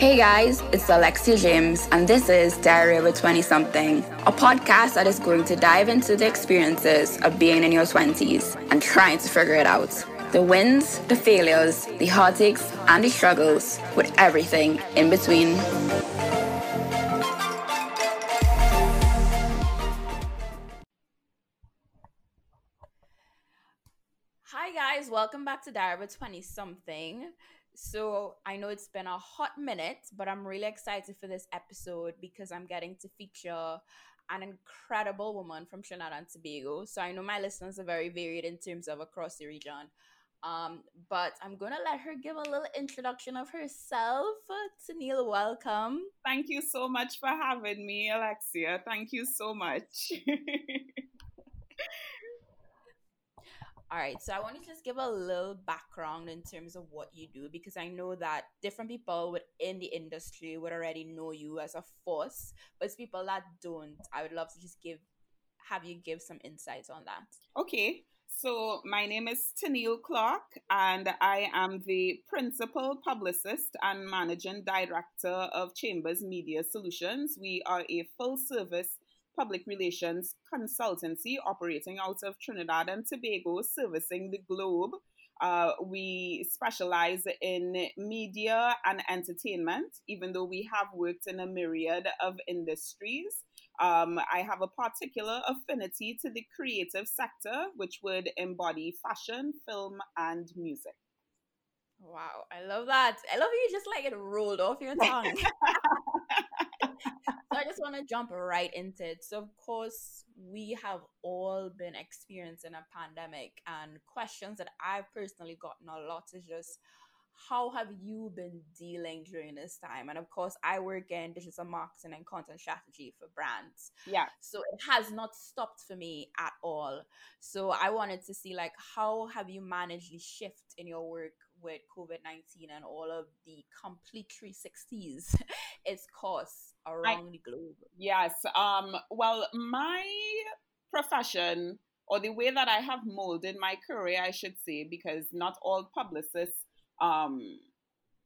Hey guys, it's Alexia James, and this is Diary of a 20 something, a podcast that is going to dive into the experiences of being in your 20s and trying to figure it out. The wins, the failures, the heartaches, and the struggles, with everything in between. Hi guys, welcome back to Diary of a 20 something. So I know it's been a hot minute, but I'm really excited for this episode because I'm getting to feature an incredible woman from Trinidad and Tobago. So I know my listeners are very varied in terms of across the region. Um, but I'm gonna let her give a little introduction of herself. Neil, welcome. Thank you so much for having me, Alexia. Thank you so much. All right, so I want to just give a little background in terms of what you do because I know that different people within the industry would already know you as a force, but it's people that don't. I would love to just give have you give some insights on that. Okay. So my name is Tennille Clark and I am the principal publicist and managing director of Chambers Media Solutions. We are a full service public relations consultancy operating out of Trinidad and Tobago, servicing the globe. Uh, we specialize in media and entertainment, even though we have worked in a myriad of industries. Um, I have a particular affinity to the creative sector, which would embody fashion, film, and music. Wow, I love that. I love you just like it rolled off your tongue. I just want to jump right into it. So, of course, we have all been experiencing a pandemic, and questions that I've personally gotten a lot is just how have you been dealing during this time? And of course, I work in digital marketing and content strategy for brands. Yeah. So it has not stopped for me at all. So I wanted to see like how have you managed the shift in your work with COVID 19 and all of the complete 360s it's caused around I, the globe? Yes. Um, well, my profession or the way that I have molded my career, I should say, because not all publicists um,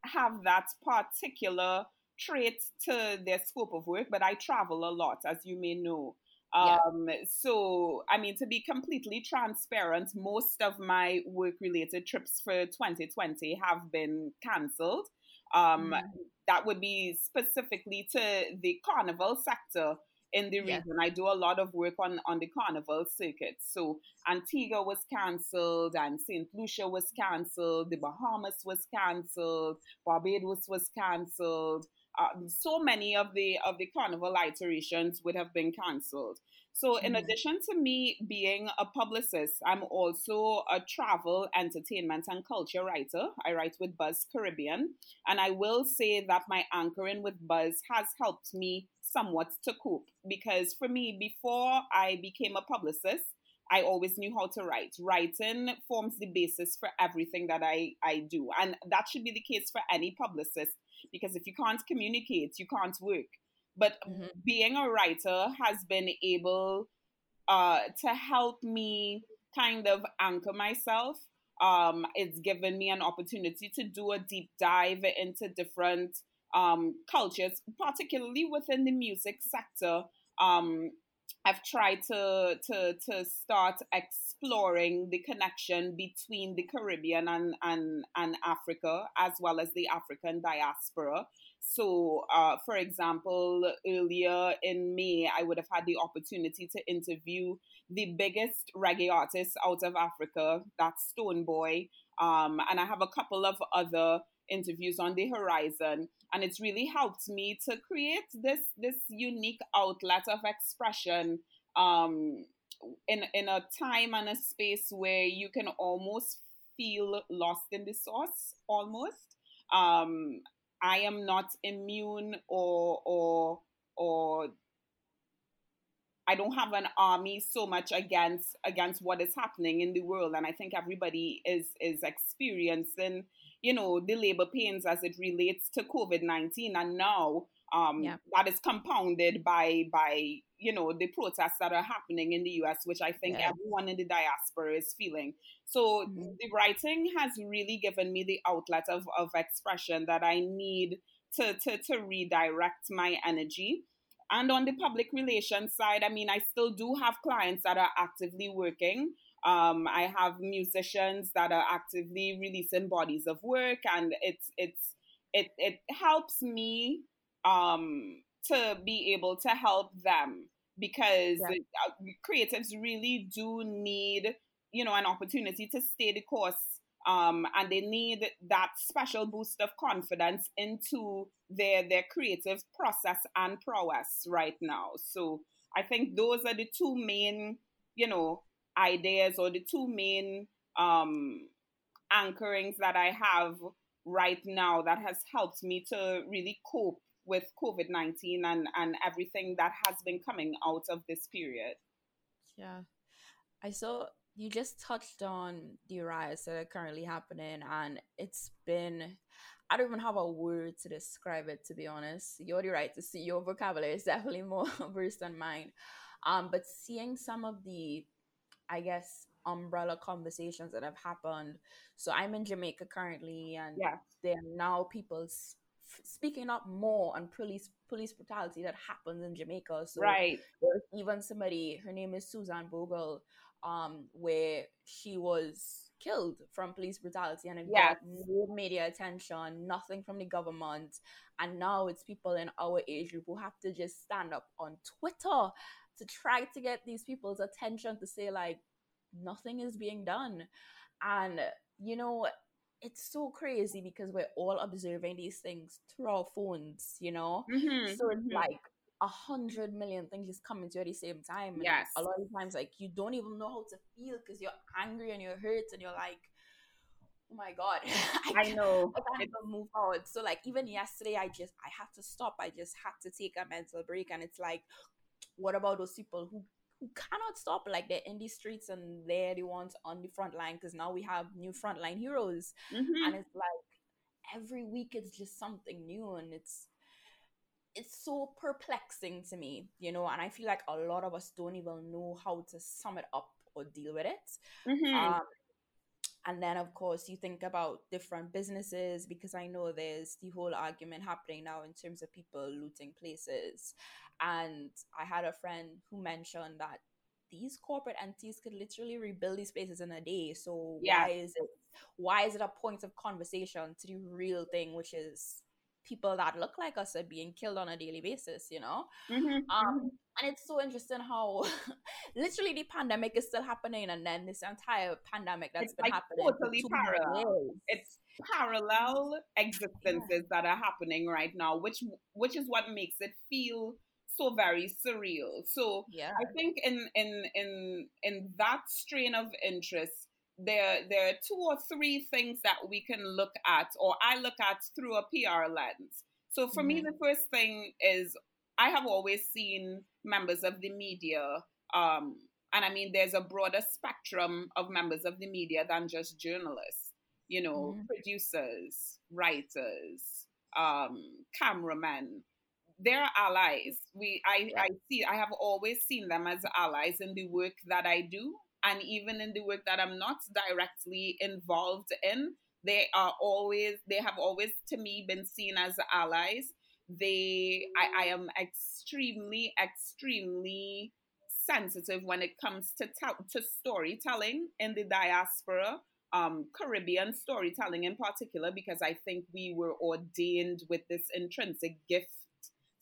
have that particular trait to their scope of work, but I travel a lot, as you may know. Um, yeah. So, I mean, to be completely transparent, most of my work related trips for 2020 have been cancelled. Um, mm. That would be specifically to the carnival sector in the region. Yeah. I do a lot of work on, on the carnival circuit. So Antigua was cancelled and St. Lucia was cancelled, the Bahamas was cancelled, Barbados was cancelled uh, so many of the of the carnival iterations would have been cancelled. So, in mm-hmm. addition to me being a publicist, I'm also a travel, entertainment, and culture writer. I write with Buzz Caribbean, and I will say that my anchoring with Buzz has helped me somewhat to cope because for me, before I became a publicist, I always knew how to write. Writing forms the basis for everything that I, I do. And that should be the case for any publicist because if you can't communicate, you can't work. But mm-hmm. being a writer has been able uh, to help me kind of anchor myself. Um, it's given me an opportunity to do a deep dive into different um, cultures, particularly within the music sector. Um, I've tried to to to start exploring the connection between the Caribbean and and, and Africa as well as the African diaspora. So, uh, for example, earlier in May, I would have had the opportunity to interview the biggest reggae artist out of Africa, that's Stonebwoy. Um, and I have a couple of other interviews on the horizon and it's really helped me to create this this unique outlet of expression um, in in a time and a space where you can almost feel lost in the source almost um, i am not immune or or or I don't have an army so much against against what is happening in the world, and I think everybody is is experiencing you know, the labor pains as it relates to COVID 19. And now um, yeah. that is compounded by, by, you know, the protests that are happening in the US, which I think yeah. everyone in the diaspora is feeling. So mm-hmm. the writing has really given me the outlet of, of expression that I need to, to, to redirect my energy. And on the public relations side, I mean, I still do have clients that are actively working. Um, I have musicians that are actively releasing bodies of work, and it's it's it it helps me um, to be able to help them because yeah. Uh, creatives really do need you know an opportunity to stay the course um, and they need that special boost of confidence into their their creative process and prowess right now. So I think those are the two main, you know, ideas or the two main um, anchorings that I have right now that has helped me to really cope with COVID nineteen and and everything that has been coming out of this period. Yeah, I saw you just touched on the riots that are currently happening, and it's been. I don't even have a word to describe it, to be honest. You're the right to see your vocabulary is definitely more versed than mine. Um, but seeing some of the, I guess, umbrella conversations that have happened. So I'm in Jamaica currently, and yeah. there are now people speaking up more on police police brutality that happens in Jamaica. So right. even somebody, her name is Suzanne Bogle, um, where she was killed from police brutality and it yes. got no media attention, nothing from the government. And now it's people in our age group who have to just stand up on Twitter to try to get these people's attention to say, like, nothing is being done. And, you know, it's so crazy because we're all observing these things through our phones, you know? Mm-hmm, so it's mm-hmm. like a hundred million things just coming to you at the same time. And yes. A lot of times, like you don't even know how to feel because you're angry and you're hurt and you're like, oh my god, I, I know. I can't even move forward. So like even yesterday, I just I had to stop. I just had to take a mental break, and it's like, what about those people who cannot stop like they're in the streets and they're the ones on the front line because now we have new frontline heroes mm-hmm. and it's like every week it's just something new and it's it's so perplexing to me, you know, and I feel like a lot of us don't even know how to sum it up or deal with it. Mm-hmm. Um, and then, of course, you think about different businesses because I know there's the whole argument happening now in terms of people looting places. And I had a friend who mentioned that these corporate entities could literally rebuild these places in a day. So yeah. why is it why is it a point of conversation to the real thing, which is people that look like us are being killed on a daily basis, you know? Mm-hmm, um, mm-hmm. And it's so interesting how literally the pandemic is still happening, and then this entire pandemic that's it's been like happening. Totally parallel. It's parallel existences yeah. that are happening right now, which which is what makes it feel so very surreal. So yeah. I think in in in in that strain of interest, there there are two or three things that we can look at or I look at through a PR lens. So for mm-hmm. me the first thing is I have always seen members of the media um, and I mean there's a broader spectrum of members of the media than just journalists, you know, mm-hmm. producers, writers, um, cameramen. They're allies. We I, I see I have always seen them as allies in the work that I do and even in the work that I'm not directly involved in, they are always they have always to me been seen as allies. They I, I am extremely, extremely sensitive when it comes to tell, to storytelling in the diaspora. Um, Caribbean storytelling in particular, because I think we were ordained with this intrinsic gift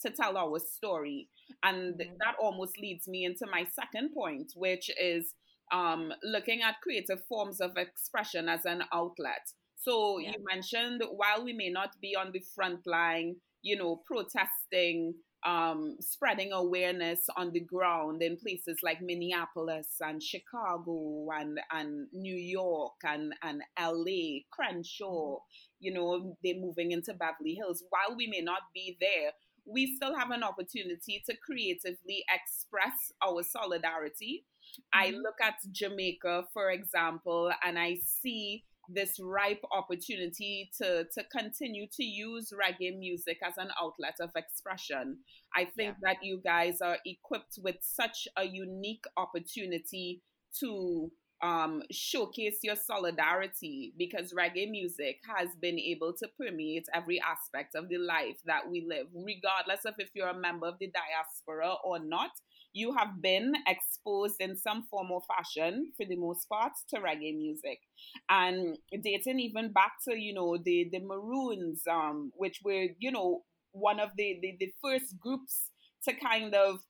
to tell our story. And mm-hmm. that almost leads me into my second point, which is um, looking at creative forms of expression as an outlet. So yeah. you mentioned while we may not be on the front line, you know, protesting, um, spreading awareness on the ground in places like Minneapolis and Chicago and, and New York and, and LA, Crenshaw, mm-hmm. you know, they're moving into Beverly Hills. While we may not be there, we still have an opportunity to creatively express our solidarity I mm-hmm. look at Jamaica, for example, and I see this ripe opportunity to to continue to use reggae music as an outlet of expression. I think yeah. that you guys are equipped with such a unique opportunity to um, showcase your solidarity because reggae music has been able to permeate every aspect of the life that we live, regardless of if you're a member of the diaspora or not. You have been exposed in some form or fashion, for the most part, to reggae music, and dating even back to you know the the Maroons, um, which were you know one of the, the the first groups to kind of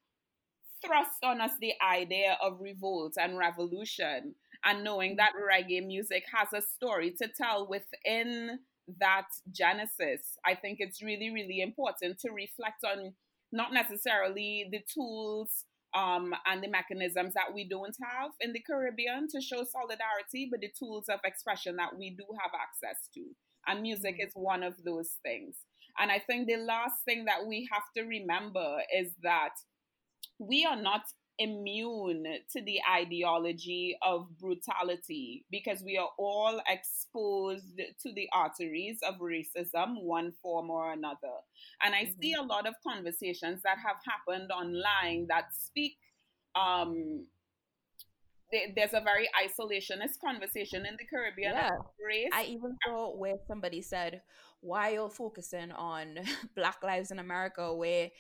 thrust on us the idea of revolt and revolution. And knowing that reggae music has a story to tell within that genesis i think it's really really important to reflect on not necessarily the tools um, and the mechanisms that we don't have in the caribbean to show solidarity but the tools of expression that we do have access to and music mm-hmm. is one of those things and i think the last thing that we have to remember is that we are not immune to the ideology of brutality because we are all exposed to the arteries of racism, one form or another. And I mm-hmm. see a lot of conversations that have happened online that speak. Um, there's a very isolationist conversation in the Caribbean. Yeah. Race. I even saw where somebody said, "Why you're focusing on Black lives in America?" Where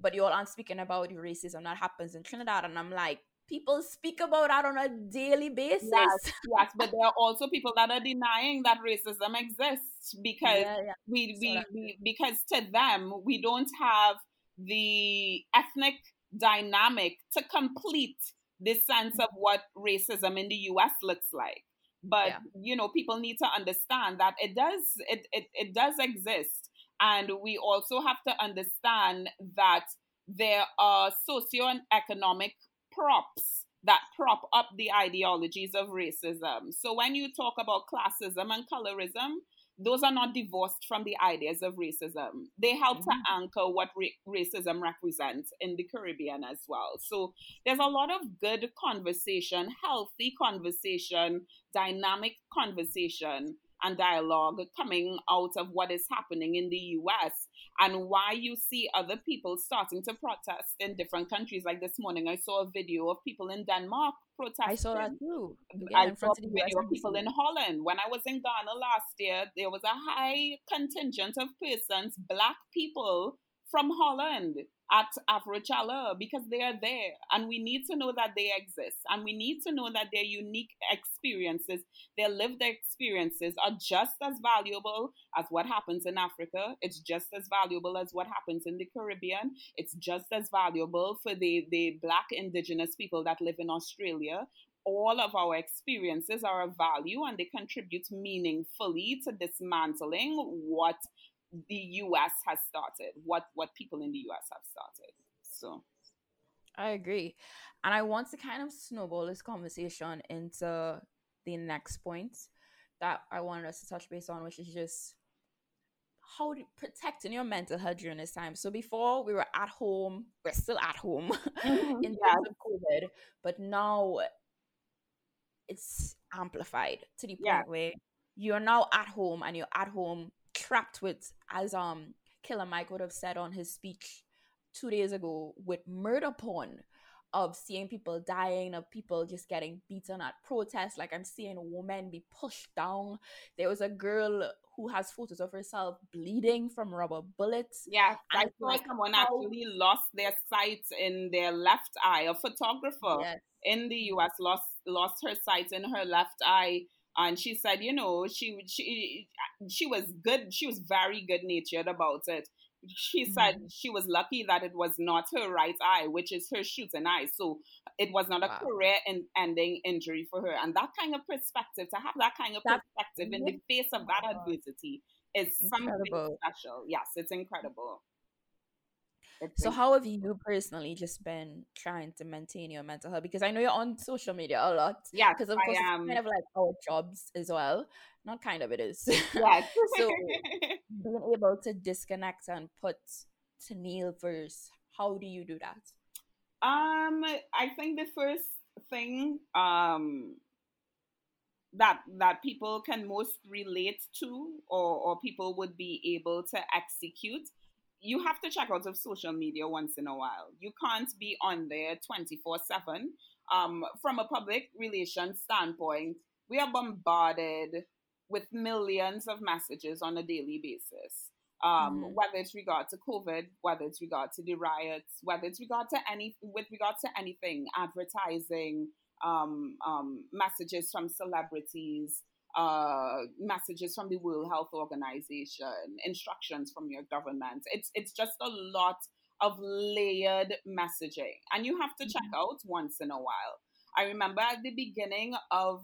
but you all aren't speaking about the racism that happens in Trinidad. And I'm like, people speak about that on a daily basis. Yes, yes, but there are also people that are denying that racism exists because yeah, yeah. We, we, so we because to them we don't have the ethnic dynamic to complete the sense of mm-hmm. what racism in the US looks like. But yeah. you know, people need to understand that it does it, it, it does exist and we also have to understand that there are socio-economic props that prop up the ideologies of racism. So when you talk about classism and colorism, those are not divorced from the ideas of racism. They help mm-hmm. to anchor what ra- racism represents in the Caribbean as well. So there's a lot of good conversation, healthy conversation, dynamic conversation and dialogue coming out of what is happening in the US and why you see other people starting to protest in different countries. Like this morning, I saw a video of people in Denmark protesting. I saw that too. Yeah, I saw a video of people in Holland. When I was in Ghana last year, there was a high contingent of persons, black people from Holland at Afrochella because they are there and we need to know that they exist and we need to know that their unique experiences, their lived experiences are just as valuable as what happens in Africa. It's just as valuable as what happens in the Caribbean. It's just as valuable for the, the black indigenous people that live in Australia all of our experiences are of value and they contribute meaningfully to dismantling what the US has started, what what people in the US have started. So I agree. And I want to kind of snowball this conversation into the next point that I wanted us to touch base on, which is just how do, protecting your mental health during this time. So before we were at home, we're still at home mm-hmm. in yeah. of COVID, but now it's amplified to the point yeah. where you're now at home and you're at home trapped with, as um Killer Mike would have said on his speech two days ago, with murder porn of seeing people dying, of people just getting beaten at protests. Like I'm seeing women be pushed down. There was a girl who has photos of herself bleeding from rubber bullets. Yeah, I saw like, someone how... actually lost their sight in their left eye. A photographer yes. in the US lost lost her sight in her left eye and she said you know she she she was good she was very good natured about it she said mm-hmm. she was lucky that it was not her right eye which is her shooting eye so it was not a wow. career ending injury for her and that kind of perspective to have that kind of That's perspective in the face of that adversity is incredible. something special yes it's incredible so how have you personally just been trying to maintain your mental health? Because I know you're on social media a lot. Yeah, because of course it's kind of like our jobs as well. Not kind of, it is. Yeah. so being able to disconnect and put Tennille first, how do you do that? Um, I think the first thing um that that people can most relate to or, or people would be able to execute you have to check out of social media once in a while. You can't be on there 24 7. um, from a public relations standpoint, we are bombarded with millions of messages on a daily basis. Um, mm-hmm. whether it's regard to COVID, whether it's regard to the riots, whether it's regard to any with regard to anything, advertising, um, um, messages from celebrities, uh, messages from the World Health Organization, instructions from your government. It's it's just a lot of layered messaging, and you have to check mm-hmm. out once in a while. I remember at the beginning of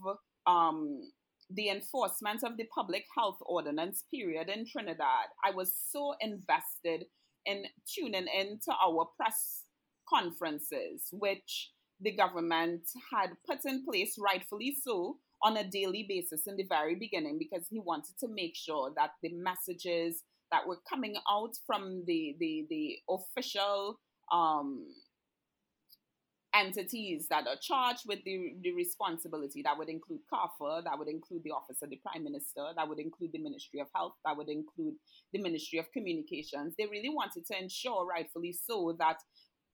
um, the enforcement of the public health ordinance period in Trinidad, I was so invested in tuning into our press conferences, which the government had put in place, rightfully so, on a daily basis in the very beginning, because he wanted to make sure that the messages that were coming out from the the, the official um, entities that are charged with the, the responsibility. That would include CARPHA, that would include the Office of the Prime Minister, that would include the Ministry of Health, that would include the Ministry of Communications. They really wanted to ensure, rightfully so, that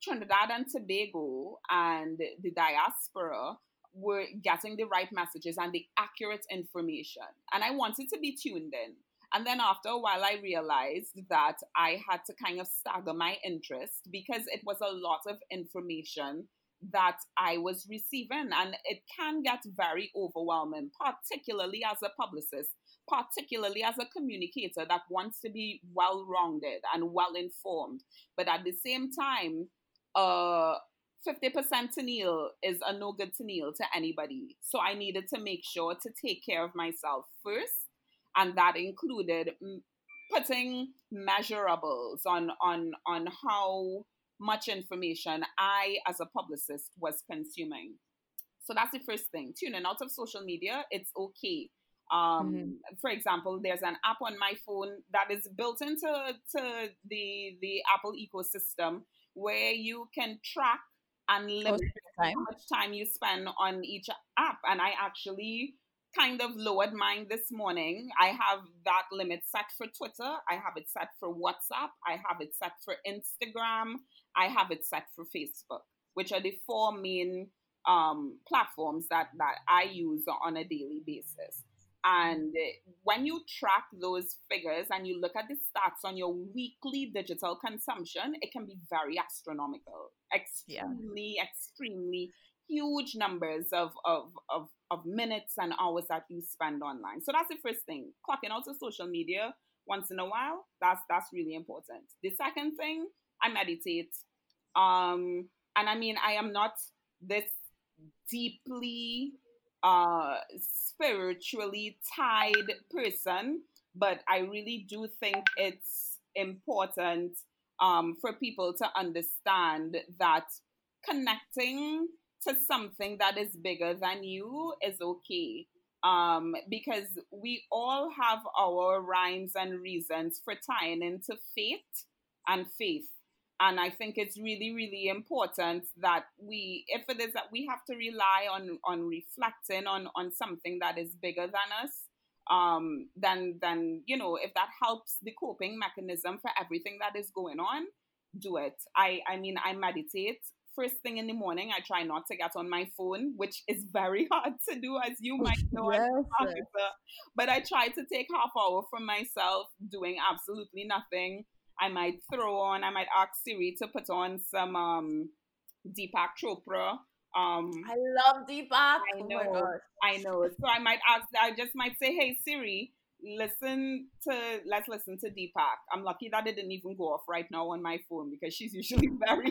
Trinidad and Tobago and the diaspora were getting the right messages and the accurate information. And I wanted to be tuned in. And then after a while, I realized that I had to kind of stagger my interest because it was a lot of information that I was receiving. And it can get very overwhelming, particularly as a publicist, particularly as a communicator that wants to be well rounded and well informed. But at the same time, uh, 50% Tennille is a no good Tennille to anybody. So I needed to make sure to take care of myself first. And that included putting measurables on, on, on how much information I, as a publicist, was consuming. So that's the first thing. Tuning out of social media, it's okay. Um, mm-hmm. For example, there's an app on my phone that is built into to the the Apple ecosystem where you can track and limit how much time you spend on each app. And I actually kind of lowered mine this morning. I have that limit set for Twitter. I have it set for WhatsApp. I have it set for Instagram. I have it set for Facebook, which are the four main um, platforms that, that I use on a daily basis. And when you track those figures and you look at the stats on your weekly digital consumption, it can be very astronomical, extremely, yeah. extremely huge numbers of, of, of, of minutes and hours that you spend online. So that's the first thing. Clocking out to social media once in a while, that's that's really important. The second thing, I meditate. Um, and I mean, I am not this deeply uh, spiritually tied person, but I really do think it's important um, for people to understand that connecting to something that is bigger than you is okay. Um, because we all have our rhymes and reasons for tying into faith and faith. And I think it's really, really important that we, if it is that we have to rely on on reflecting on on something that is bigger than us, um, then then you know if that helps the coping mechanism for everything that is going on, do it. I I mean I meditate first thing in the morning. I try not to get on my phone, which is very hard to do, as you might know. yes. But I try to take half hour for myself, doing absolutely nothing I might throw on, I might ask Siri to put on some um, Deepak Chopra. Um, I love Deepak. I oh know. Oh I know. So I might ask, I just might say, hey, Siri, listen to, let's listen to Deepak. I'm lucky that it didn't even go off right now on my phone because she's usually very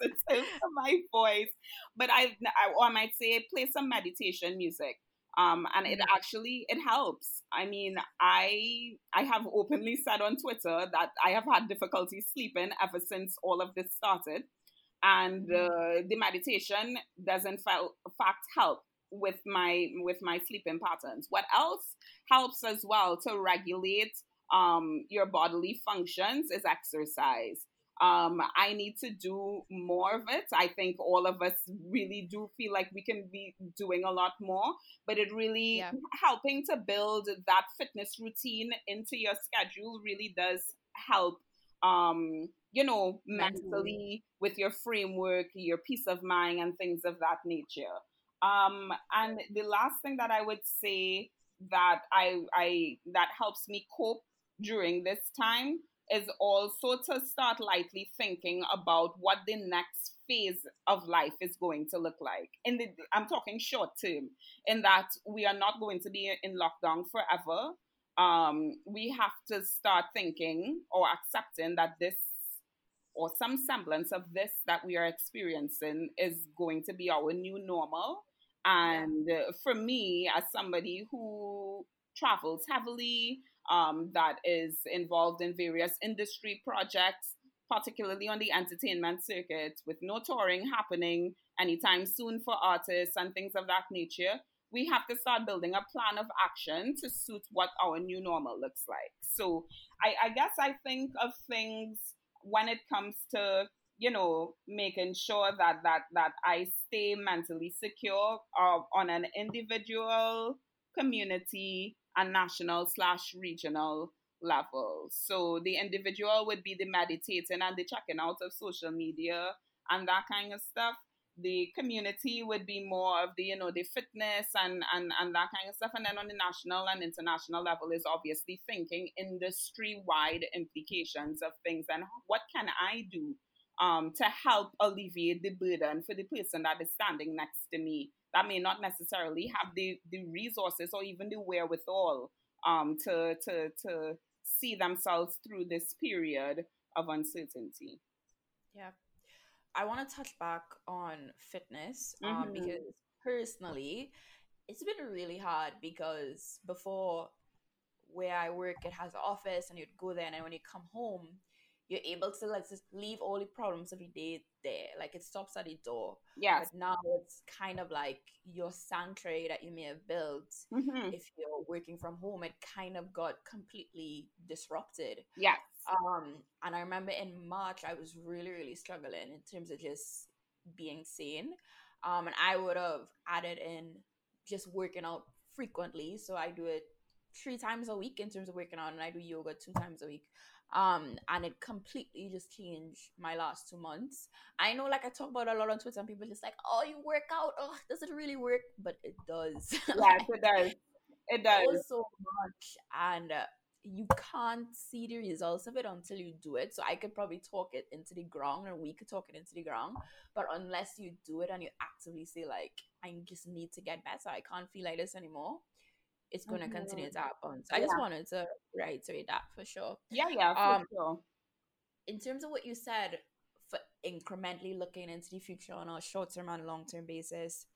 sensitive to my voice. But I, I, or I might say, play some meditation music um, and it mm-hmm. actually it helps i mean i i have openly said on twitter that i have had difficulty sleeping ever since all of this started and mm-hmm. uh, the meditation does in fact help with my with my sleeping patterns what else helps as well to regulate um, your bodily functions is exercise um, I need to do more of it. I think all of us really do feel like we can be doing a lot more, but it really yeah. helping to build that fitness routine into your schedule really does help um, you know, mentally with your framework, your peace of mind, and things of that nature. Um, and the last thing that I would say that I, I that helps me cope during this time is also to start lightly thinking about what the next phase of life is going to look like. In the I'm talking short term, in that we are not going to be in lockdown forever. Um, we have to start thinking or accepting that this or some semblance of this that we are experiencing is going to be our new normal. And uh, for me, as somebody who travels heavily, um, that is involved in various industry projects, particularly on the entertainment circuit, with no touring happening anytime soon for artists and things of that nature, we have to start building a plan of action to suit what our new normal looks like. So I, I guess I think of things when it comes to you know making sure that that that I stay mentally secure uh, on an individual, community, and national slash regional level. So the individual would be the meditating and the checking out of social media and that kind of stuff. The community would be more of the, you know, the fitness and, and, and that kind of stuff. And then on the national and international level is obviously thinking industry wide implications of things and what can I do um, to help alleviate the burden for the person that is standing next to me that may not necessarily have the, the resources or even the wherewithal um, to, to, to see themselves through this period of uncertainty. Yeah. I want to touch back on fitness um, mm-hmm. because personally, it's been really hard because before where I work, it has an office and you'd go there, and when you come home, you're able to like just leave all the problems of your day there. Like it stops at the door. Yeah. But now it's kind of like your sanctuary that you may have built. Mm-hmm. If you're working from home, it kind of got completely disrupted. Yes. Um, and I remember in March I was really, really struggling in terms of just being sane. Um, and I would have added in just working out frequently. So I do it three times a week in terms of working out, and I do yoga two times a week um and it completely just changed my last two months. I know like i talk about a lot on twitter and people just like oh you work out. Oh does it really work? But it does. Yes it does. It does. so much. And uh, you can't see the results of it until you do it. So i could probably talk it into the ground and we could talk it into the ground. But unless you do it and you actively say like i just need to get better. I can't feel like this anymore it's going to mm-hmm. continue to happen. So I just wanted to reiterate that for sure. Yeah, yeah, for um, sure. In terms of what you said, for incrementally looking into the future on a short term and long term basis,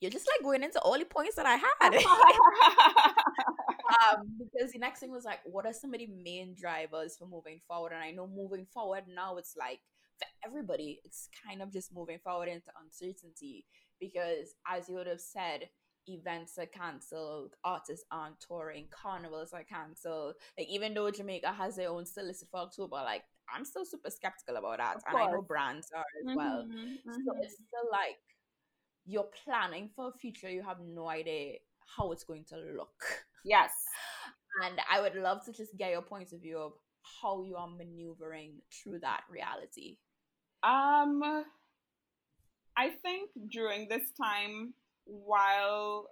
you're just like going into all the points that I had. um, because the next thing was like, what are some of the main drivers for moving forward? And I know moving forward now, it's like for everybody, it's kind of just moving forward into uncertainty. Because as you would have said, events are cancelled, artists aren't touring, carnivals are cancelled. Like even though Jamaica has their own still listed for October, like I'm still super skeptical about that. and I know brands are as mm-hmm, well. Mm-hmm. So it's still like you're planning for a future, you have no idea how it's going to look. Yes. and I would love to just get your point of view of how you are maneuvering through that reality. Um I think during this time while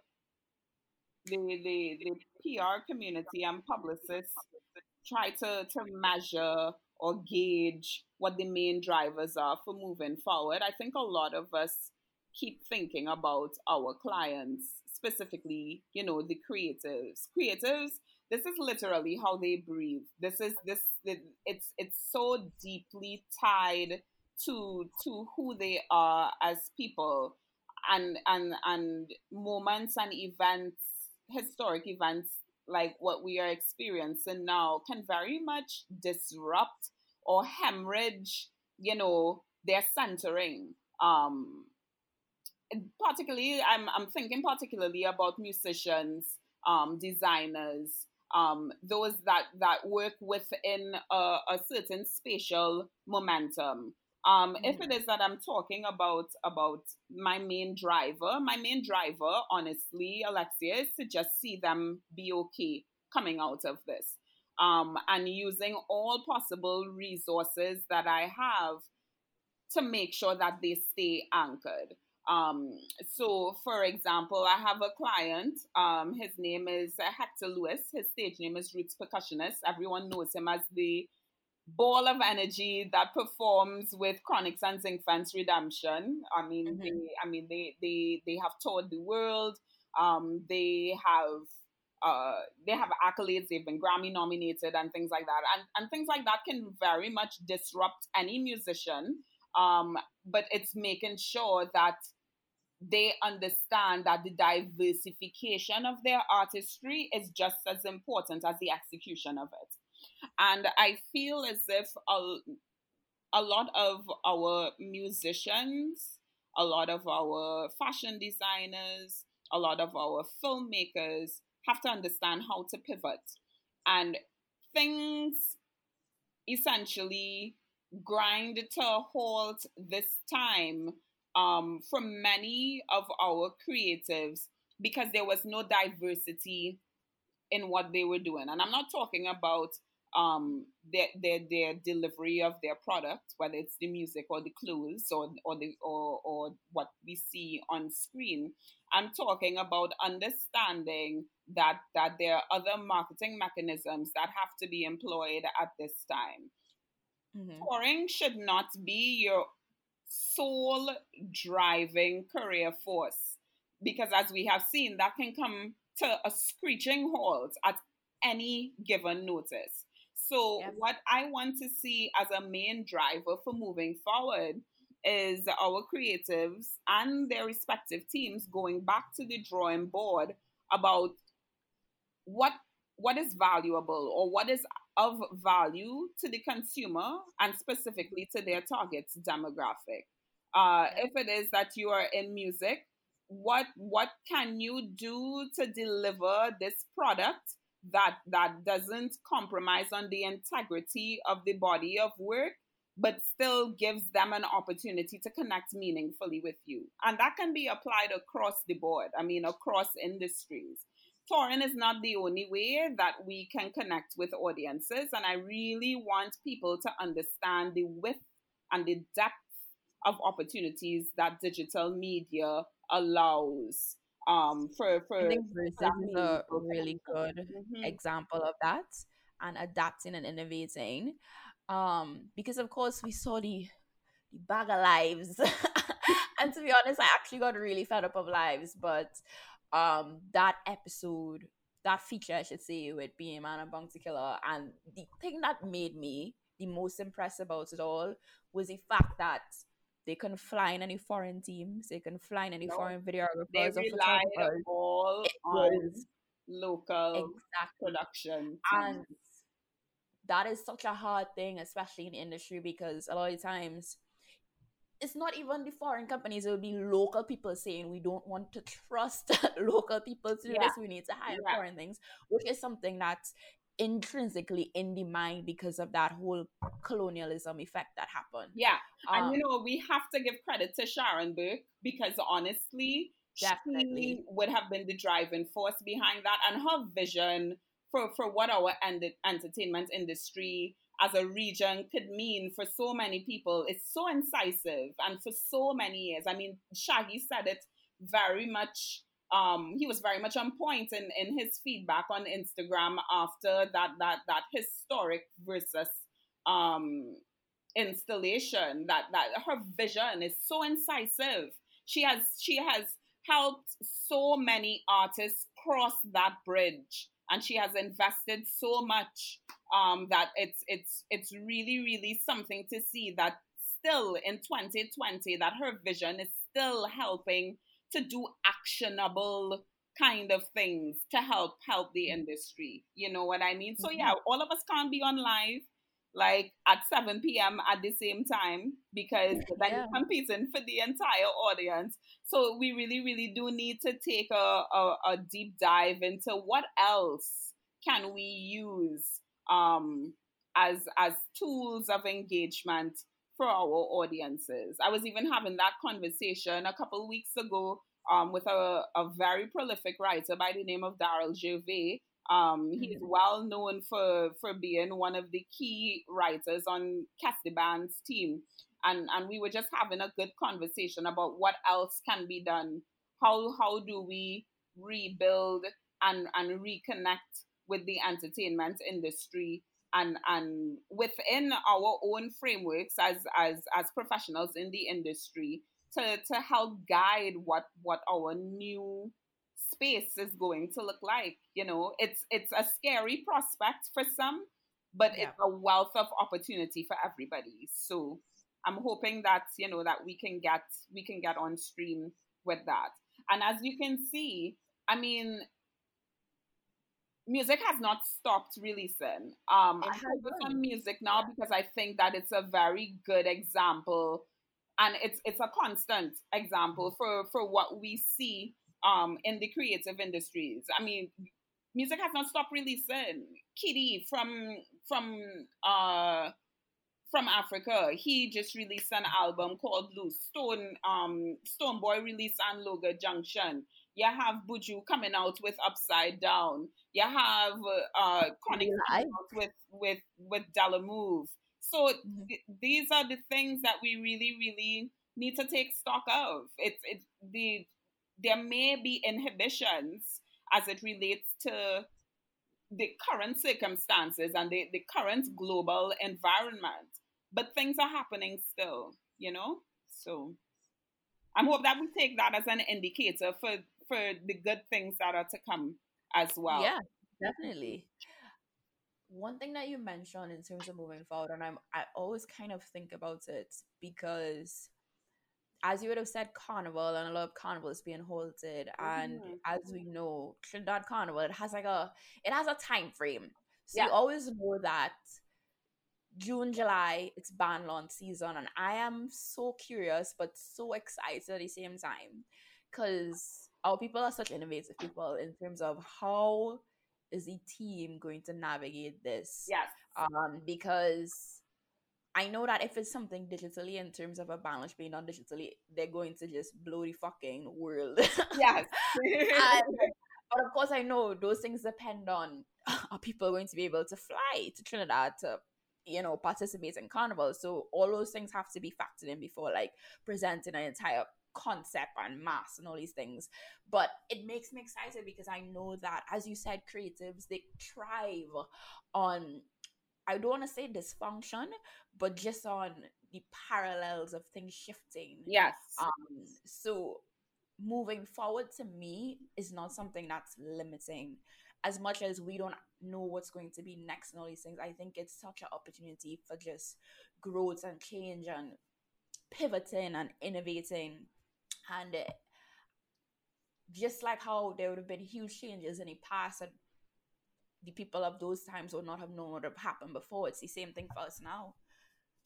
the, the, the PR community and publicists try to, to measure or gauge what the main drivers are for moving forward, I think a lot of us keep thinking about our clients, specifically, you know, the creatives. Creatives, this is literally how they breathe. This is this it's it's so deeply tied to to who they are as people and and and moments and events historic events like what we are experiencing now can very much disrupt or hemorrhage you know their centering. Um particularly i'm i'm thinking particularly about musicians um designers um those that that work within a, a certain spatial momentum um, mm-hmm. If it is that I'm talking about about my main driver, my main driver, honestly, Alexia, is to just see them be okay coming out of this. um, and using all possible resources that I have to make sure that they stay anchored. Um, so, for example, I have a client. Um, his name is uh, Hector Lewis. His stage name is Roots Percussionist. Everyone knows him as the ball of energy that performs with Chronixx and Zinc Fence Redemption. I mean, mm-hmm. they, I mean, they they they have toured the world. Um, they have uh, they have accolades. They've been Grammy nominated and things like that. And and things like that can very much disrupt any musician. Um, but it's making sure that they understand that the diversification of their artistry is just as important as the execution of it. And I feel as if a, a lot of our musicians, a lot of our fashion designers, a lot of our filmmakers have to understand how to pivot. And things essentially grind to a halt this time um, from many of our creatives because there was no diversity in what they were doing. And I'm not talking about um, their, their their delivery of their product, whether it's the music or the clothes or or the or, or what we see on screen. I'm talking about understanding that that there are other marketing mechanisms that have to be employed at this time. Mm-hmm. Touring should not be your sole driving career force because, as we have seen, that can come to a screeching halt at any given notice. So, yes. what I want to see as a main driver for moving forward is our creatives and their respective teams going back to the drawing board about what what is valuable or what is of value to the consumer and specifically to their target demographic. Uh, if it is that you are in music, what what can you do to deliver this product that that doesn't compromise on the integrity of the body of work but still gives them an opportunity to connect meaningfully with you. And that can be applied across the board i mean across industries. Touring is not the only way that we can connect with audiences and i really want people to understand the width and the depth of opportunities that digital media allows um for for I think is a really good mm-hmm. example of that and adapting and innovating. Um, because of course we saw the the bag of lives. and to be honest, I actually got really fed up of lives, but um that episode that feature I should say with Beenie Man and Bounty Killer and the thing that made me the most impressed about it all was the fact that they can fly in any foreign teams. They can fly in any no, foreign videographers they or photographers. all it on local exactly. production. And that is such a hard thing, especially in the industry, because a lot of times it's not even the foreign companies, it will be local people saying we don't want to trust local people to do yeah. this. We need to hire yeah. foreign things, which is something that intrinsically in the mind because of that whole colonialism effect that happened. Yeah. Um, and you know, we have to give credit to Sharon Burke because honestly, definitely she would have been the driving force behind that and her vision for, for what our entertainment industry as a region could mean for so many people is so incisive and for so many years. I mean, Shaggy said it very much um, he was very much on point in, in his feedback on Instagram after that that that historic Verzuz um, installation. That that her vision is so incisive. She has she has helped so many artists cross that bridge, and she has invested so much um, that it's it's it's really really something to see that still in 2020 that her vision is still helping to do actionable kind of things to help help the mm-hmm. industry. You know what I mean? So yeah, mm-hmm. all of us can't be on live like at 7 p.m. at the same time because then yeah. you're competing for the entire audience. So we really, really do need to take a, a, a deep dive into what else can we use um, as as tools of engagement for our audiences. I was even having that conversation a couple weeks ago um, with a, a very prolific writer by the name of Daryl Gervais. Um, he's mm-hmm. well known for for being one of the key writers on Kes the Band's team, and and we were just having a good conversation about what else can be done. How how do we rebuild and and reconnect with the entertainment industry and and within our own frameworks as as as professionals in the industry to to help guide what what our new space is going to look like you know? It's it's a scary prospect for some but yeah. it's a wealth of opportunity for everybody. So i'm hoping that you know that we can get we can get on stream with that. And as you can see i mean music has not stopped releasing. Um, I focus on music now yeah. because I think that it's a very good example, and it's it's a constant example for for what we see um in the creative industries. I mean, music has not stopped releasing. Kitty from from uh from Africa. He just released an album called Loose. Stone um Stonebwoy released Anloga Junction. You have Buju coming out with Upside Down. You have uh Chronixx with with with Dela Move. So mm-hmm. th- these are the things that we really really need to take stock of. It's it's the there may be inhibitions as it relates to the current circumstances and the, the current global environment. But things are happening still, you know? So I hope that we take that as an indicator for for the good things that are to come as well. Yeah, definitely. One thing that you mentioned in terms of moving forward, and I'm I always kind of think about it because as you would have said, carnival and a lot of carnival is being halted. And mm-hmm. as we know, Trinidad Carnival, it has like a it has a time frame. So yeah. you always know that June, July, it's band launch season, and I am so curious but so excited at the same time because our people are such innovative people in terms of how is the team going to navigate this? Yes. Um, because I know that if it's something digitally in terms of a balance being done digitally, they're going to just blow the fucking world. Yes. and, but of course, I know those things depend on are people going to be able to fly to Trinidad to you know participate in carnival so all those things have to be factored in before like presenting an entire concept and mass and all these things. But it makes me excited because I know that, as you said, creatives they thrive on. I don't want to say dysfunction, but just on the parallels of things shifting. Yes. Um. So moving forward to me is not something that's limiting as much as we don't know what's going to be next and all these things i think it's such an opportunity for just growth and change and pivoting and innovating and just like how there would have been huge changes in the past and the people of those times would not have known what happened before. It's the same thing for us now.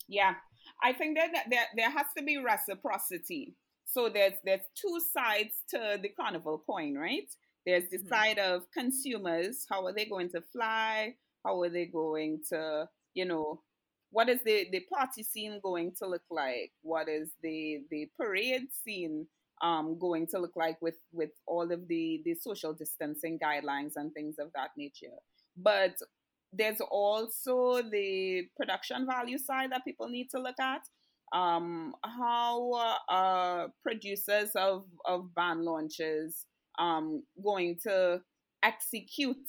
Yeah. I think that there, there has to be reciprocity. So there's there's two sides to the carnival coin right? There's the mm-hmm. side of consumers. How are they going to fly? How are they going to you know what is the the party scene going to look like? What is the the parade scene um, going to look like with with all of the the social distancing guidelines and things of that nature? But there's also the production value side that people need to look at. Um, how uh, producers of of band launches um, going to execute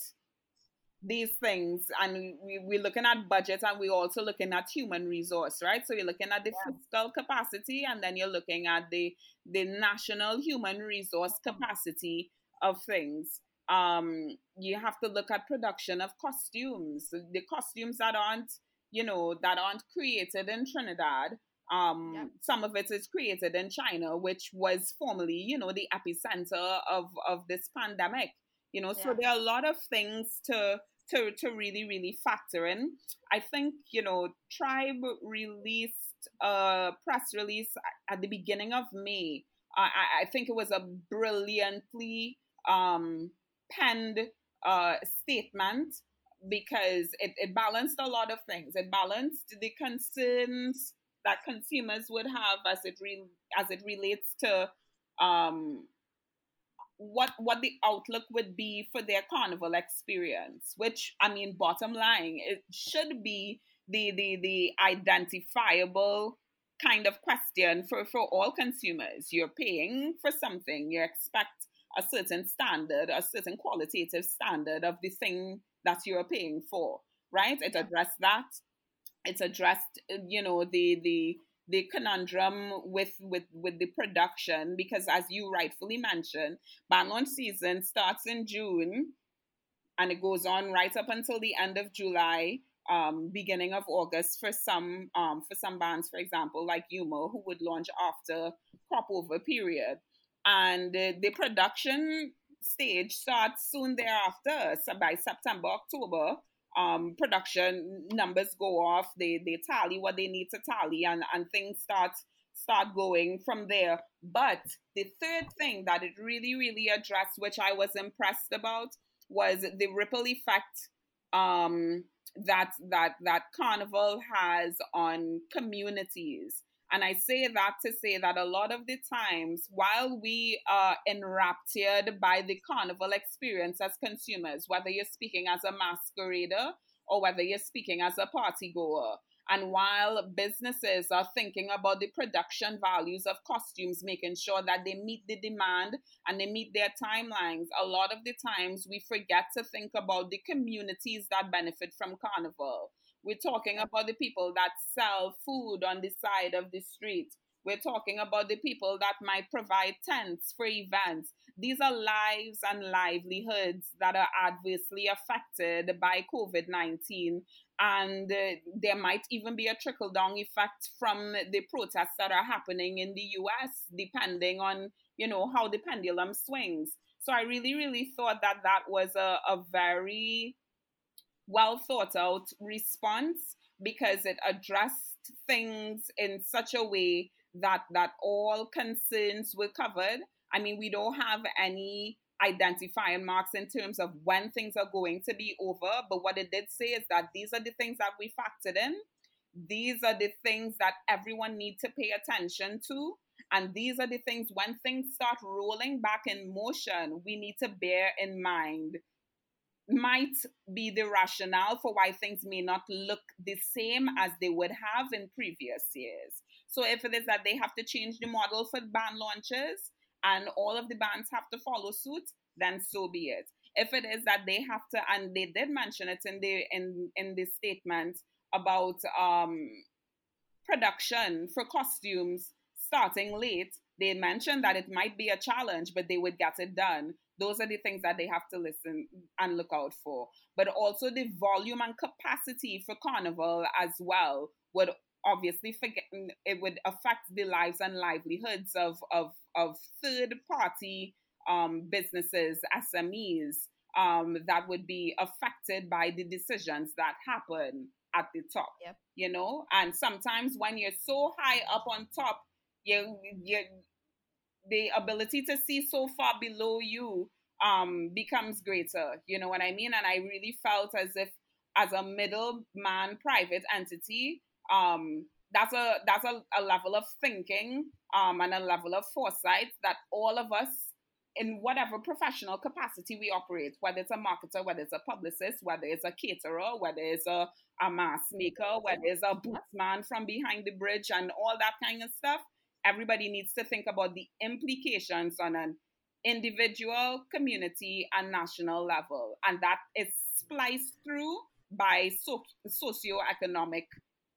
these things and we, we're looking at budget and we're also looking at human resource right so you're looking at the yeah. fiscal capacity and then you're looking at the the national human resource capacity of things um you have to look at production of costumes the costumes that aren't you know that aren't created in trinidad um yeah. some of it is created in china which was formerly you know the epicenter of of this pandemic you know yeah. so there are a lot of things to to to really really factor in. I think you know Tribe released a press release at the beginning of May. I, I think it was a brilliantly um, penned uh, statement because it, it balanced a lot of things. It balanced the concerns that consumers would have as it re- as it relates to um, what what the outlook would be for their carnival experience which i mean bottom line it should be the the the identifiable kind of question for for all consumers. You're paying for something. You expect a certain standard a certain qualitative standard of the thing that you're paying for right? It addressed that. It's addressed you know the the the conundrum with with with the production because as you rightfully mentioned band launch season starts in june and it goes on right up until the end of july um, beginning of august for some um, for some bands for example like Yuma who would launch after crop over period. And uh, the production stage starts soon thereafter so by september october um, production numbers go off. They they tally what they need to tally, and and things start start going from there. But the third thing that it really really addressed, which I was impressed about, was the ripple effect um, that that that carnival has on communities. And I say that to say that a lot of the times, while we are enraptured by the carnival experience as consumers, whether you're speaking as a masquerader or whether you're speaking as a party goer, and while businesses are thinking about the production values of costumes, making sure that they meet the demand and they meet their timelines, a lot of the times we forget to think about the communities that benefit from Carnival. We're talking about the people that sell food on the side of the street. We're talking about the people that might provide tents for events. These are lives and livelihoods that are adversely affected by COVID 19. And uh, there might even be a trickle down effect from the protests that are happening in the US, depending on, you know, how the pendulum swings. So I really, really thought that that was a, a very well thought out response because it addressed things in such a way that that all concerns were covered. I mean, we don't have any identifying marks in terms of when things are going to be over, but what it did say is that these are the things that we factored in. These are the things that everyone needs to pay attention to. And these are the things when things start rolling back in motion, we need to bear in mind might be the rationale for why things may not look the same as they would have in previous years. So if it is that they have to change the model for band launches and all of the bands have to follow suit, then so be it. If it is that they have to, and they did mention it in the in in the statement about um, production for costumes starting late, they mentioned that it might be a challenge, but they would get it done. Those are the things that they have to listen and look out for. But also the volume and capacity for Carnival as well would obviously forget it would affect the lives and livelihoods of of of third party um, businesses, SMEs um, that would be affected by the decisions that happen at the top. Yep. You know, and sometimes when you're so high up on top, you you the ability to see so far below you um becomes greater. You know what i mean? And i really felt as if as a middleman private entity um that's a that's a, a level of thinking um and a level of foresight that all of us in whatever professional capacity we operate, whether it's a marketer, whether it's a publicist, whether it's a caterer, whether it's a, a mask maker, whether it's a bootsman from behind the bridge and all that kind of stuff, everybody needs to think about the implications on an individual, community, and national level. And that is spliced through by so- socioeconomic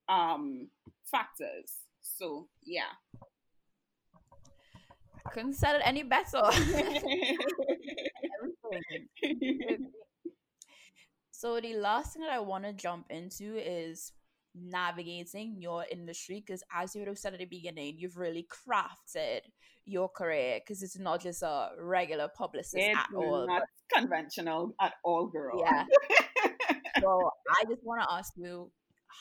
um, factors. So, yeah. Couldn't said it any better. so the last thing that I want to jump into is navigating your industry because as you would have said at the beginning you've really crafted your career because it's not just a regular publicist it's at all not conventional at all girl. Yeah. So i just want to ask you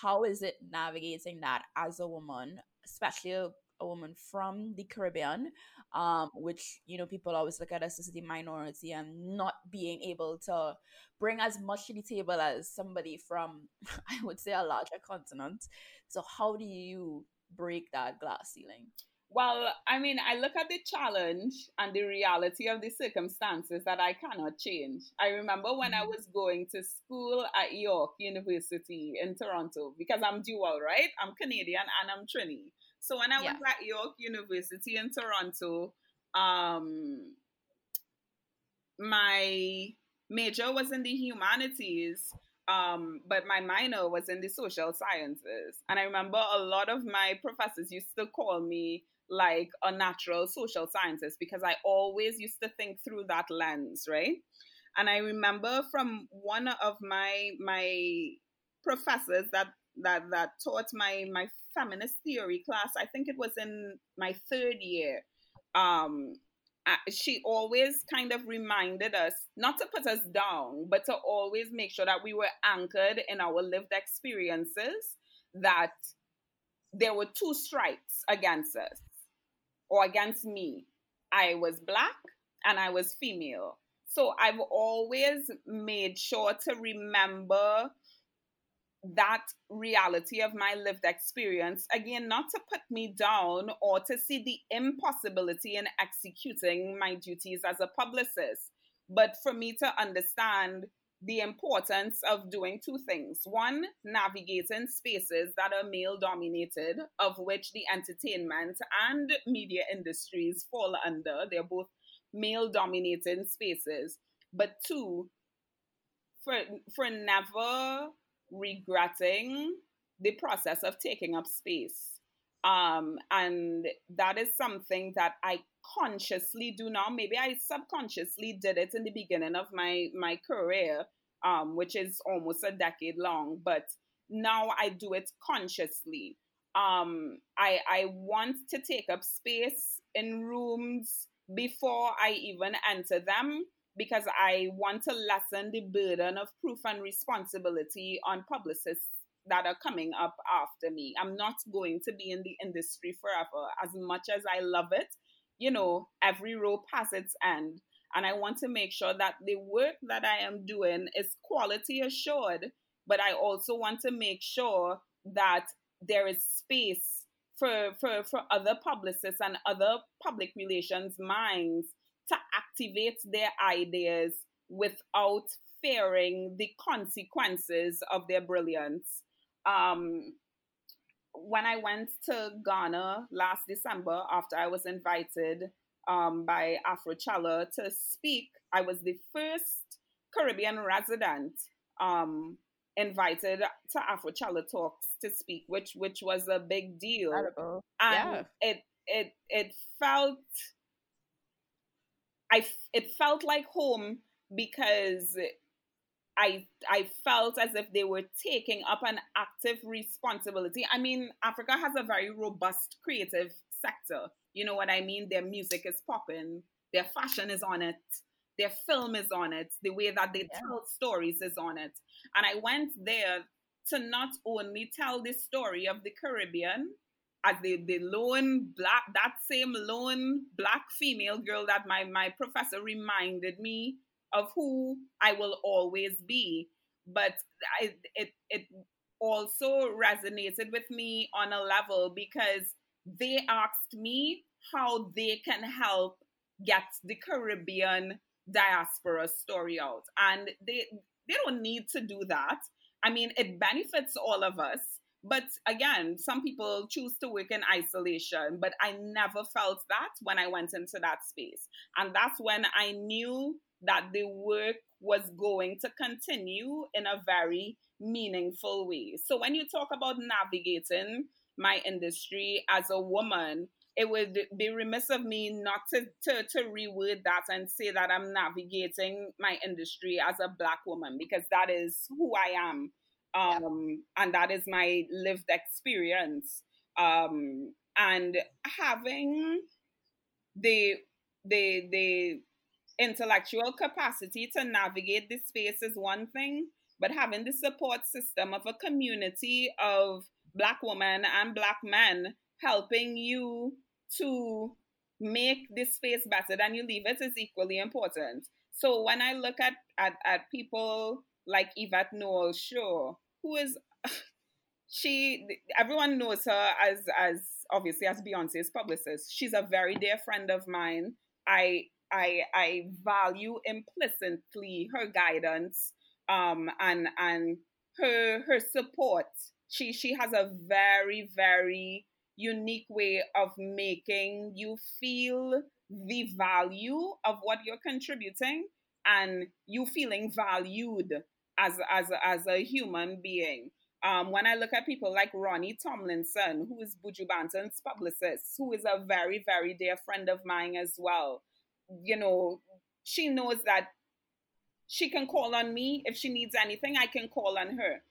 how is it navigating that as a woman especially a, a woman from the caribbean um, which you know people always look at us as the minority and not being able to bring as much to the table as somebody from I would say a larger continent. So how do you break that glass ceiling? Well, I mean, I look at the challenge and the reality of the circumstances that I cannot change. I remember when I mm-hmm. was going to school at York University in Toronto, because I'm dual, right? I'm Canadian and I'm Trini. So when I yeah. was at York University in Toronto, um, my major was in the humanities um, but my minor was in the social sciences. And I remember a lot of my professors used to call me like a natural social scientist because I always used to think through that lens, right? And I remember from one of my my professors that that that taught my my feminist theory class, I think it was in my third year. Um, she always kind of reminded us not to put us down, but to always make sure that we were anchored in our lived experiences, that there were two strikes against us or against me. I was black and I was female. So I've always made sure to remember that reality of my lived experience. Again not to put me down or to see the impossibility in executing my duties as a publicist but for me to understand the importance of doing two things. One navigating spaces that are male dominated of which the entertainment and media industries fall under. They're both male dominated spaces. But two for for never regretting the process of taking up space. Um, and that is something that I consciously do now. Maybe I subconsciously did it in the beginning of my my career, um, which is almost a decade long, but now I do it consciously. Um, I I want to take up space in rooms before I even enter them because I want to lessen the burden of proof and responsibility on publicists that are coming up after me. I'm not going to be in the industry forever. As much as I love it, you know, every rope has its end. And I want to make sure that the work that I am doing is quality assured, but I also want to make sure that there is space for, for, for other publicists and other public relations minds to activate their ideas without fearing the consequences of their brilliance. Um, when I went to Ghana last December, after I was invited um, by Afrochella to speak, I was the first Caribbean resident um, invited to Afrochella talks to speak, which which was a big deal. Incredible. And yeah. it it it felt I it felt like home because I I felt as if they were taking up an active responsibility. I mean, Africa has a very robust creative sector. You know what I mean? Their music is popping, their fashion is on it, their film is on it, the way that they yeah. tell stories is on it. And I went there to not only tell the story of the Caribbean, as the, the lone black that same lone black female girl that my my professor reminded me of who I will always be. But I, it it also resonated with me on a level because they asked me how they can help get the Caribbean diaspora story out. And they they don't need to do that. I mean, it benefits all of us but again, some people choose to work in isolation, but I never felt that when I went into that space. And that's when I knew that the work was going to continue in a very meaningful way. So when you talk about navigating my industry as a woman, it would be remiss of me not to, to, to reword that and say that I'm navigating my industry as a black woman because that is who I am um, and that is my lived experience. Um, and having the the the intellectual capacity to navigate this space is one thing, but having the support system of a community of black women and black men helping you to make this space better than you leave it is equally important. So when I look at, at, at people like Yvette Noel-Schure, who is she everyone knows her as as obviously as Beyonce's publicist. She's a very dear friend of mine. I I I value implicitly her guidance um and and her her support. She she has a very very unique way of making you feel the value of what you're contributing and you feeling valued as as as a human being. Um, when I look at people like Ronnie Tomlinson, who is Buju Banton's publicist, who is a very, very dear friend of mine as well, you know, she knows that she can call on me. If she needs anything, I can call on her.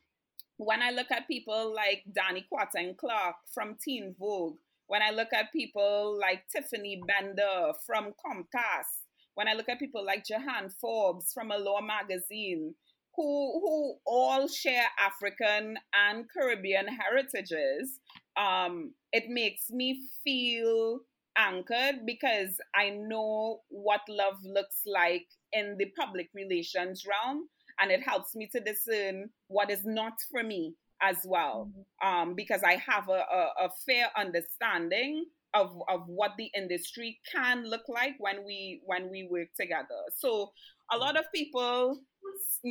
When I look at people like Danny Quaten Clark from Teen Vogue, when I look at people like Tiffany Bender from Comcast, when I look at people like Jahan Forbes from Allure Magazine, who who all share African and Caribbean heritages, um, it makes me feel anchored because I know what love looks like in the public relations realm, and it helps me to discern what is not for me as well, mm-hmm. um, because I have a, a, a fair understanding of of what the industry can look like when we when we work together. So a lot of people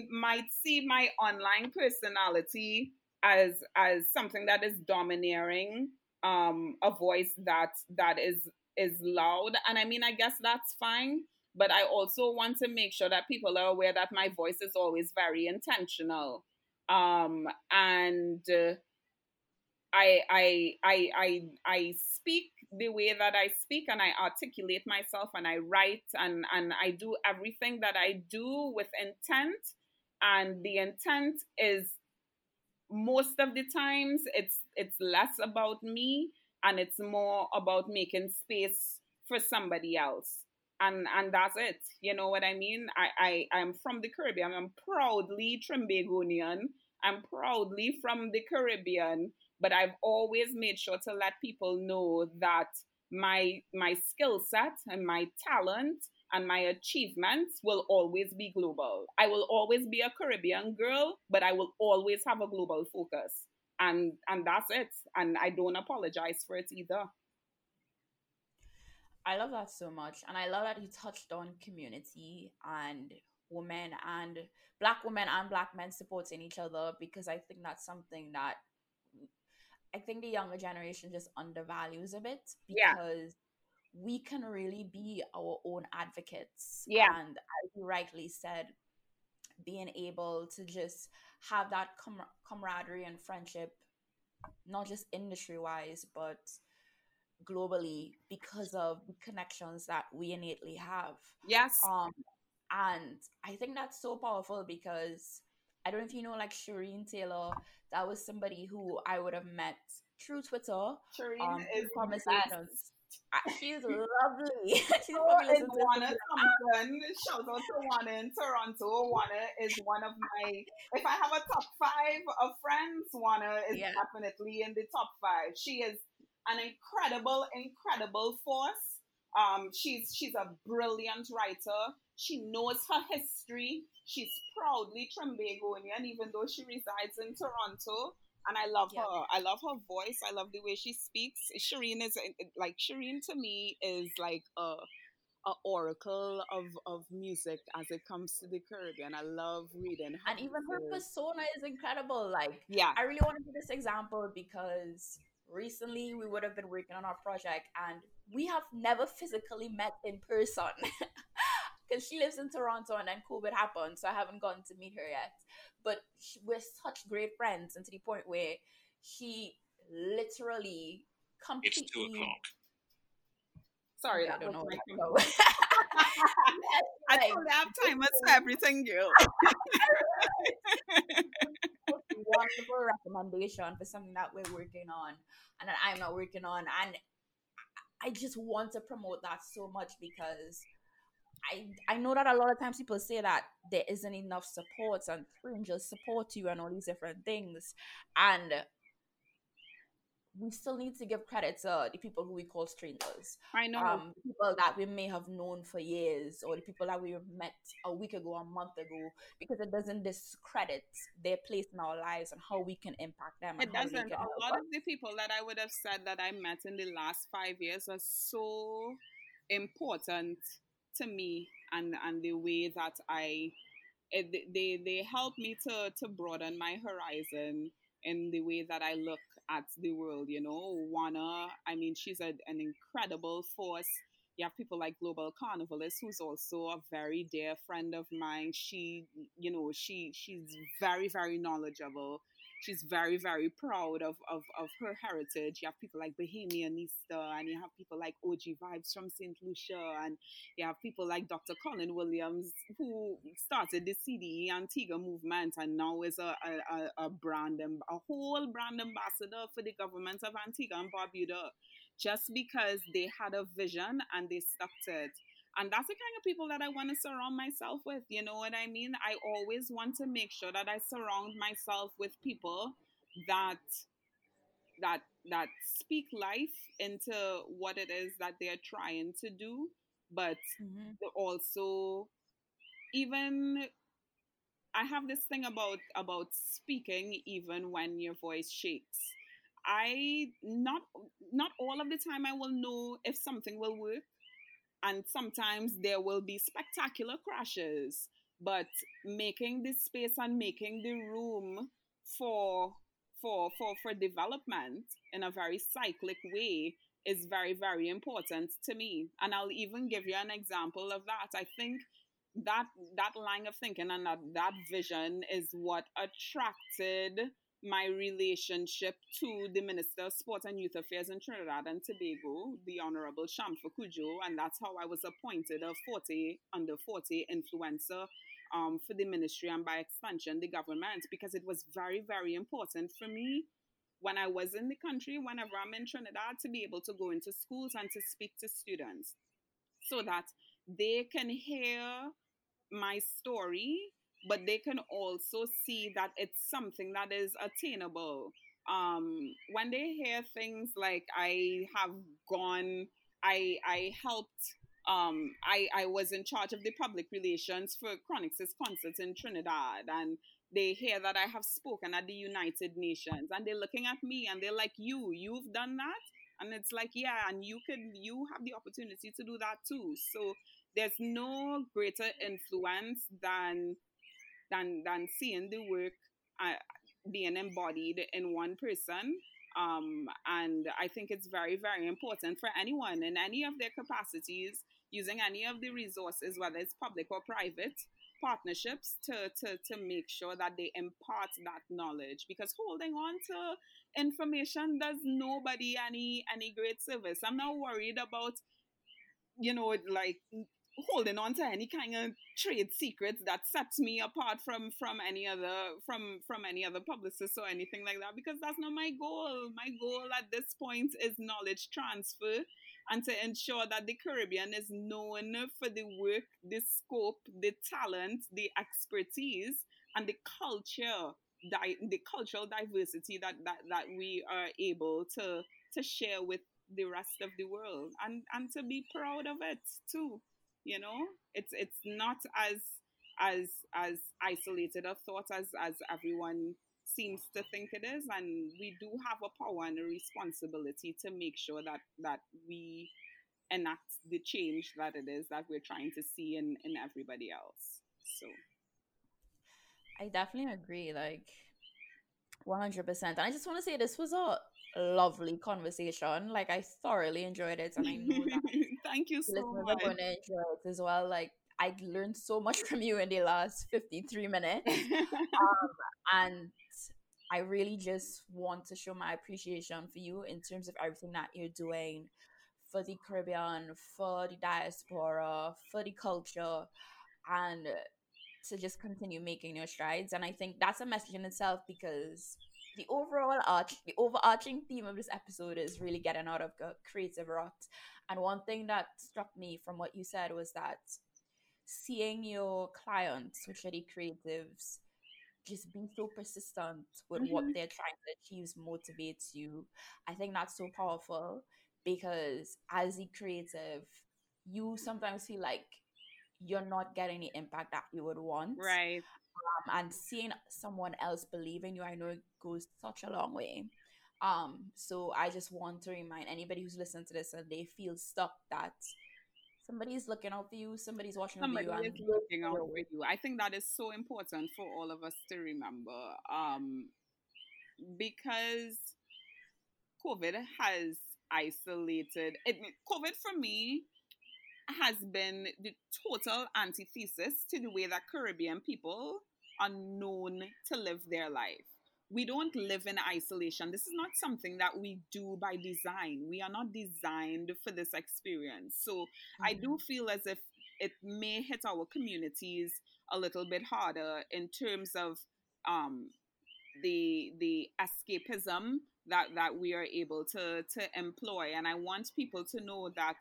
might see my online personality as as something that is domineering um a voice that that is is loud. And i mean i guess that's fine but i also want to make sure that people are aware that my voice is always very intentional. Um and uh, I, I i i i speak the way that I speak and I articulate myself and I write and, and I do everything that I do with intent. And the intent is most of the times it's it's less about me and it's more about making space for somebody else. And and that's it. You know what I mean? I, I, I'm from the Caribbean. I'm proudly Trinbagonian. I'm proudly from the Caribbean but I've always made sure to let people know that my my skill set and my talent and my achievements will always be global. I will always be a Caribbean girl, but I will always have a global focus. And and that's it. And I don't apologize for it either. I love that so much. And I love that you touched on community and women and black women and black men supporting each other because I think that's something that I think the younger generation just undervalues a bit because yeah. we can really be our own advocates. Yeah. And as you rightly said, being able to just have that com- camaraderie and friendship, not just industry wise, but globally because of the connections that we innately have. Yes. Um, and I think that's so powerful because I don't know if you know like Shireen Taylor. That was somebody who I would have met through Twitter. Shireen um, is conversations. She's lovely. She's so probably is Juana Thompson. Shout out to Juana in Toronto. Juana is one of my. If I have a top five of friends, Juana is yeah. definitely in the top five. She is an incredible, incredible force. Um, she's she's a brilliant writer. She knows her history. She's proudly Trinbagonian, even though she resides in Toronto. And I love yeah. her. I love her voice. I love the way she speaks. Shireen is eh, eh, like Shireen to me is like a a oracle of of music as it comes to the Caribbean. I love reading. and even her persona is incredible. Like, yeah, I really want to do this example because recently we would have been working on our project and we have never physically met in person. because she lives in Toronto and then COVID happened, so I haven't gone to meet her yet. But she, we're such great friends, and to the point where she literally completely. It's two o'clock. Sorry, I don't know. I don't have time for everything, girl. wonderful recommendation for something that we're working on and that I'm not working on. And I just want to promote that so much because I I know that a lot of times people say that there isn't enough support and fringes support you and all these different things. And we still need to give credit to the people who we call strangers. I know. Um, people that we may have known for years, or the people that we have met a week ago, a month ago, because it doesn't discredit their place in our lives and how we can impact them. It doesn't. A lot of the people that I would have said that I met in the last five years are so important to me and and the way that I it, they they help me to to broaden my horizon in the way that I look at the world. You know, Juana, I mean, she's a, an incredible force. You have people like Global Carnivalist, who's also a very dear friend of mine. She, you know, she she's very very knowledgeable she's very very proud of, of, of her heritage. You have people like Bahamianista and you have people like og vibes from st lucia and you have people like dr colin williams who started the cde antigua movement and now is a, a, a brand a whole brand ambassador for the government of antigua and barbuda just because they had a vision and they stuck to it and that's the kind of people that I want to surround myself with. You know what I mean? I always want to make sure that I surround myself with people that that that speak life into what it is that they're trying to do, but mm-hmm. also even I have this thing about about speaking even when your voice shakes. I not not all of the time I will know if something will work and sometimes there will be spectacular crashes. But making the space and making the room for for for for development in a very cyclic way is very very important to me. And i'll even give you an example of that. I think that that line of thinking and that, that vision is what attracted my relationship to the Minister of Sport and Youth Affairs in Trinidad and Tobago, the Honorable Shamfa Cudjoe, and that's how I was appointed a 40 under 40 influencer um, for the ministry and by extension the government because it was very, very important for me when I was in the country, whenever I'm in Trinidad, to be able to go into schools and to speak to students so that they can hear my story but they can also see that it's something that is attainable. Um, when they hear things like I have gone, I I helped. Um, I I was in charge of the public relations for Chronixx's concerts in Trinidad, and they hear that I have spoken at the United Nations, and they're looking at me and they're like, "You, you've done that." And it's like, yeah, and you can, you have the opportunity to do that too. So there's no greater influence than than than seeing the work uh, being embodied in one person. Um, and I think it's very, very important for anyone in any of their capacities using any of the resources, whether it's public or private partnerships, to, to, to make sure that they impart that knowledge. Because holding on to information does nobody any any great service. I'm not worried about, you know, like holding on to any kind of trade secrets that sets me apart from from any other from from any other publicist or anything like that because that's not my goal. My goal at this point is knowledge transfer and to ensure that the caribbean is known for the work the scope the talent the expertise and the culture di- the cultural diversity that, that that we are able to to share with the rest of the world and and to be proud of it too you know? It's it's not as as as isolated a thought as as everyone seems to think it is and we do have a power and a responsibility to make sure that that we enact the change that it is that we're trying to see in in everybody else so. I definitely agree like 100% and i just want to say this was a lovely conversation. Like I thoroughly enjoyed it, and I know that thank you so much. Going to enjoy it as well. Like I learned so much from you in the last fifty three minutes, um, and I really just want to show my appreciation for you in terms of everything that you're doing for the Caribbean, for the diaspora, for the culture, and to just continue making your strides. And I think that's a message in itself because the overall arch the overarching theme of this episode is really getting out of creative rot and one thing that struck me from what you said was that seeing your clients which are the creatives just being so persistent with mm-hmm. what they're trying to achieve motivates you. I think that's so powerful because as a creative, you sometimes feel like you're not getting the impact that you would want. Right. Um, and seeing someone else believe in you, I know it goes such a long way. Um, so I just want to remind anybody who's listening to this and they feel stuck that somebody's looking out for you, somebody's watching Somebody over you. Is looking out for you. I think that is so important for all of us to remember. Um, because COVID has isolated it. COVID for me has been the total antithesis to the way that Caribbean people are known to live their life. We don't live in isolation. This is not something that we do by design. We are not designed for this experience. So mm-hmm. I do mm-hmm. feel as if it may hit our communities a little bit harder in terms of um, the the escapism that that we are able to to employ and i want people to know that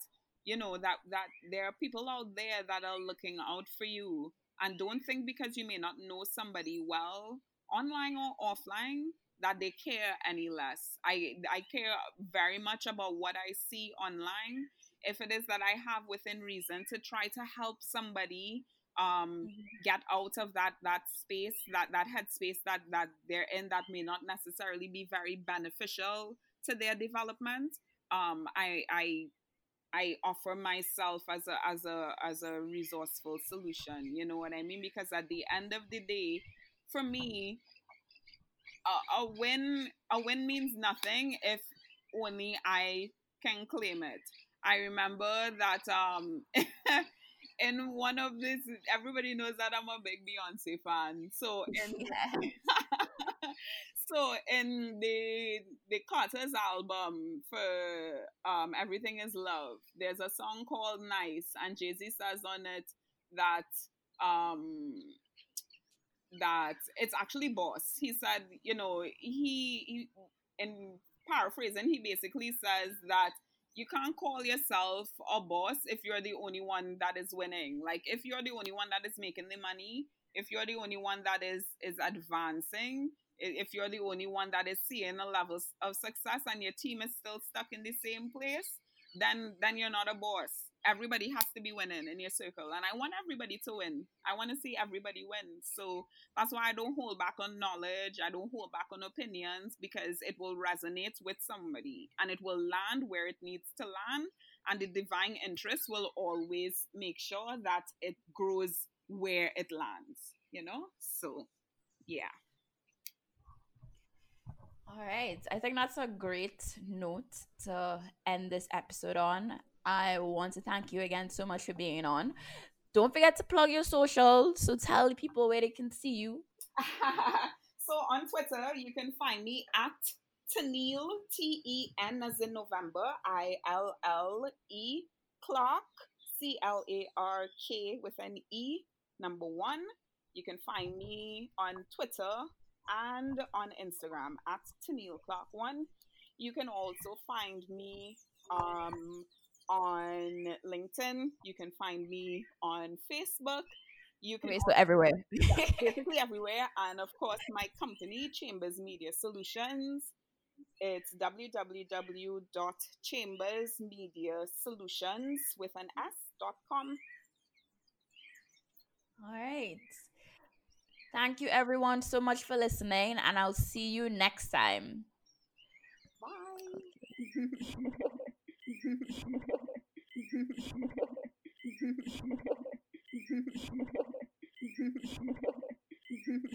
you know that that there are people out there that are looking out for you and don't think because you may not know somebody well online or offline that they care any less i i care very much about what i see online if it is that i have within reason to try to help somebody um mm-hmm. get out of that that space that that headspace that that they're in that may not necessarily be very beneficial to their development um i i I offer myself as a as a as a resourceful solution. You know what I mean? Because at the end of the day, for me, a, a win a win means nothing if only I can claim it. I remember that um in one of this, everybody knows that I'm a big Beyonce fan. So in so in the the Carter's album for um Everything Is Love, there's a song called Nice, and Jay Z says on it that um that it's actually boss. He said, you know, he, he in paraphrasing, he basically says that you can't call yourself a boss if you're the only one that is winning. Like if you're the only one that is making the money, if you're the only one that is is advancing, if you're the only one that is seeing the levels of success and your team is still stuck in the same place, then then you're not a boss. Everybody has to be winning in your circle. And i want everybody to win. I want to see everybody win. So that's why i don't hold back on knowledge. I don't hold back on opinions because it will resonate with somebody and it will land where it needs to land. And the divine interest will always make sure that it grows where it lands you know? So yeah all right. I think that's a great note to end this episode on. I want to thank you again so much for being on. Don't forget to plug your social. So tell people where they can see you. so on Twitter, you can find me at Tennille, T E N as in November, I L L E Clarke, C L A R K with an E, number one. You can find me on Twitter and on Instagram at Tennille Clarke one. You can also find me um, on LinkedIn. You can find me on Facebook. You can so everywhere. basically everywhere. And of course, my company, Chambers Media Solutions. It's www.chambersmediasolutions with an S.com. All right. Thank you, everyone, so much for listening, and I'll see you next time. Bye.